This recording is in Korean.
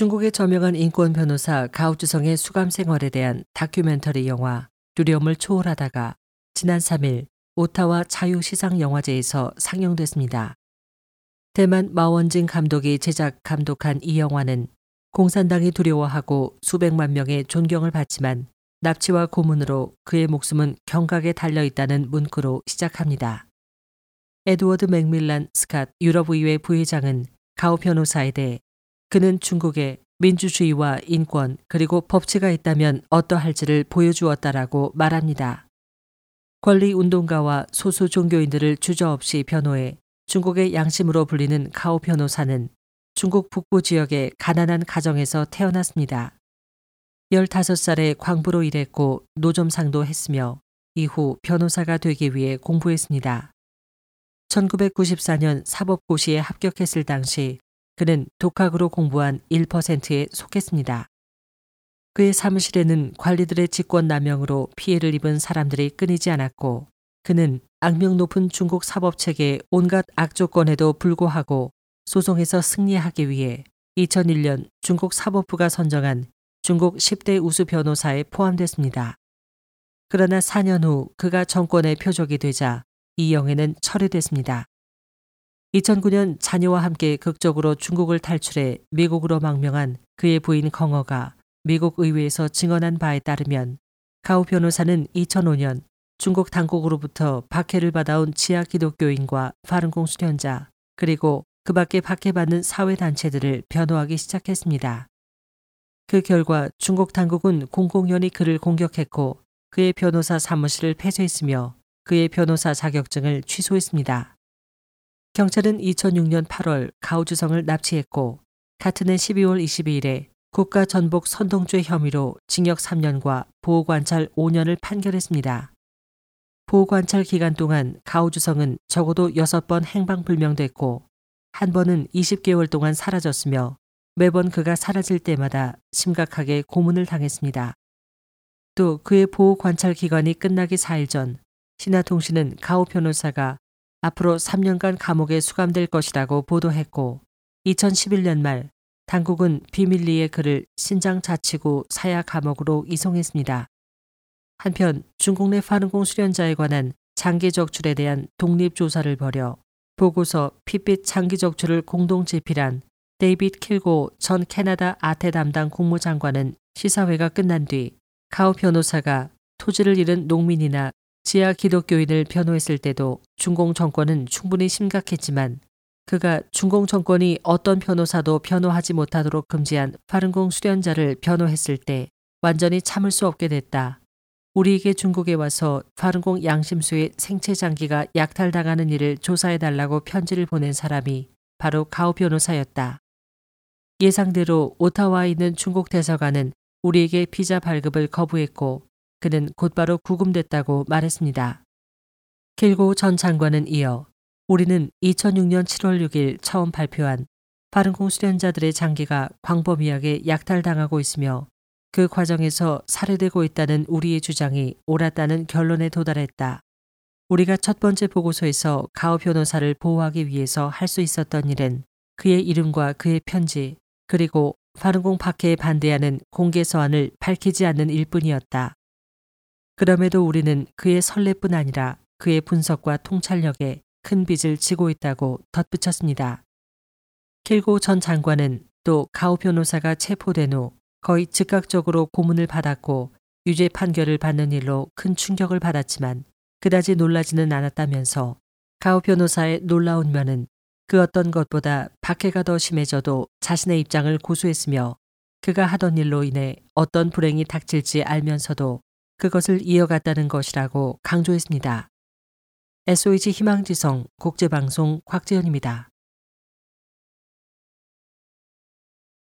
중국의 저명한 인권 변호사 가오주성의 수감 생활에 대한 다큐멘터리 영화 두려움을 초월하다가 지난 3일 오타와 자유시상영화제에서 상영됐습니다. 대만 마원진 감독이 제작 감독한 이 영화는 공산당이 두려워하고 수백만 명의 존경을 받지만 납치와 고문으로 그의 목숨은 경각에 달려 있다는 문구로 시작합니다. 에드워드 맥밀란 스캇 유럽의회 부회장은 가오 변호사에 대해 그는 중국에 민주주의와 인권 그리고 법치가 있다면 어떠할지를 보여주었다라고 말합니다. 권리 운동가와 소수 종교인들을 주저없이 변호해 중국의 양심으로 불리는 가오 변호사는 중국 북부 지역의 가난한 가정에서 태어났습니다. 15살에 광부로 일했고 노점상도 했으며 이후 변호사가 되기 위해 공부했습니다. 1994년 사법고시에 합격했을 당시 그는 독학으로 공부한 1%에 속했습니다. 그의 사무실에는 관리들의 직권 남용으로 피해를 입은 사람들이 끊이지 않았고 그는 악명 높은 중국 사법 체계의 온갖 악조건에도 불구하고 소송에서 승리하기 위해 2001년 중국 사법부가 선정한 중국 10대 우수 변호사에 포함됐습니다. 그러나 4년 후 그가 정권의 표적이 되자 이 영예는 철회됐습니다. 2009년 자녀와 함께 극적으로 중국을 탈출해 미국으로 망명한 그의 부인 경어가 미국 의회에서 증언한 바에 따르면 가우 변호사는 2005년 중국 당국으로부터 박해를 받아온 지하 기독교인과 파른공 수련자 그리고 그 밖에 박해받는 사회단체들을 변호하기 시작했습니다. 그 결과 중국 당국은 공공연히 그를 공격했고 그의 변호사 사무실을 폐쇄했으며 그의 변호사 자격증을 취소했습니다. 경찰은 2006년 8월 가오주성을 납치했고 같은 해 12월 22일에 국가 전복 선동죄 혐의로 징역 3년과 보호관찰 5년을 판결했습니다. 보호관찰 기간 동안 가오주성은 적어도 6번 행방불명됐고 한 번은 20개월 동안 사라졌으며 매번 그가 사라질 때마다 심각하게 고문을 당했습니다. 또 그의 보호 관찰 기간이 끝나기 4일 전 신화통신은 가오 변호사가 앞으로 3년간 감옥에 수감될 것이라고 보도했고 2011년 말 당국은 비밀리에 그를 신장 자치구 사야 감옥으로 이송했습니다. 한편 중국 내 파른공 수련자에 관한 장기 적출에 대한 독립 조사를 벌여 보고서 핏빛 장기 적출을 공동 제필한 데이빗 킬고 전 캐나다 아태 담당 국무장관은 시사회가 끝난 뒤 가오 변호사가 토지를 잃은 농민이나 지하 기독교인을 변호했을 때도 중공 정권은 충분히 심각했지만 그가 중공 정권이 어떤 변호사도 변호하지 못하도록 금지한 파른공 수련자를 변호했을 때 완전히 참을 수 없게 됐다. 우리에게 중국에 와서 파른공 양심수의 생체 장기가 약탈당하는 일을 조사해 달라고 편지를 보낸 사람이 바로 가오 변호사였다. 예상대로 오타와에 있는 중국 대사관은 우리에게 비자 발급을 거부했고 그는 곧바로 구금됐다고 말했습니다. 길고 전 장관은 이어 우리는 2006년 7월 6일 처음 발표한 파른공 수련자들의 장기가 광범위하게 약탈당하고 있으며 그 과정에서 살해되고 있다는 우리의 주장이 옳았다는 결론에 도달했다. 우리가 첫 번째 보고서에서 가오 변호사를 보호하기 위해서 할 수 있었던 일은 그의 이름과 그의 편지 그리고 파른공 박해에 반대하는 공개 서한을 밝히지 않는 일뿐이었다. 그럼에도 우리는 그의 설레뿐 아니라 그의 분석과 통찰력에 큰 빚을 지고 있다고 덧붙였습니다. 킬고 전 장관은 또 가오 변호사가 체포된 후 거의 즉각적으로 고문을 받았고 유죄 판결을 받는 일로 큰 충격을 받았지만 그다지 놀라지는 않았다면서 가오 변호사의 놀라운 면은 그 어떤 것보다 박해가 더 심해져도 자신의 입장을 고수했으며 그가 하던 일로 인해 어떤 불행이 닥칠지 알면서도 그것을 이어갔다는 것이라고 강조했습니다. SOH 희망지성 국제방송 곽재현입니다.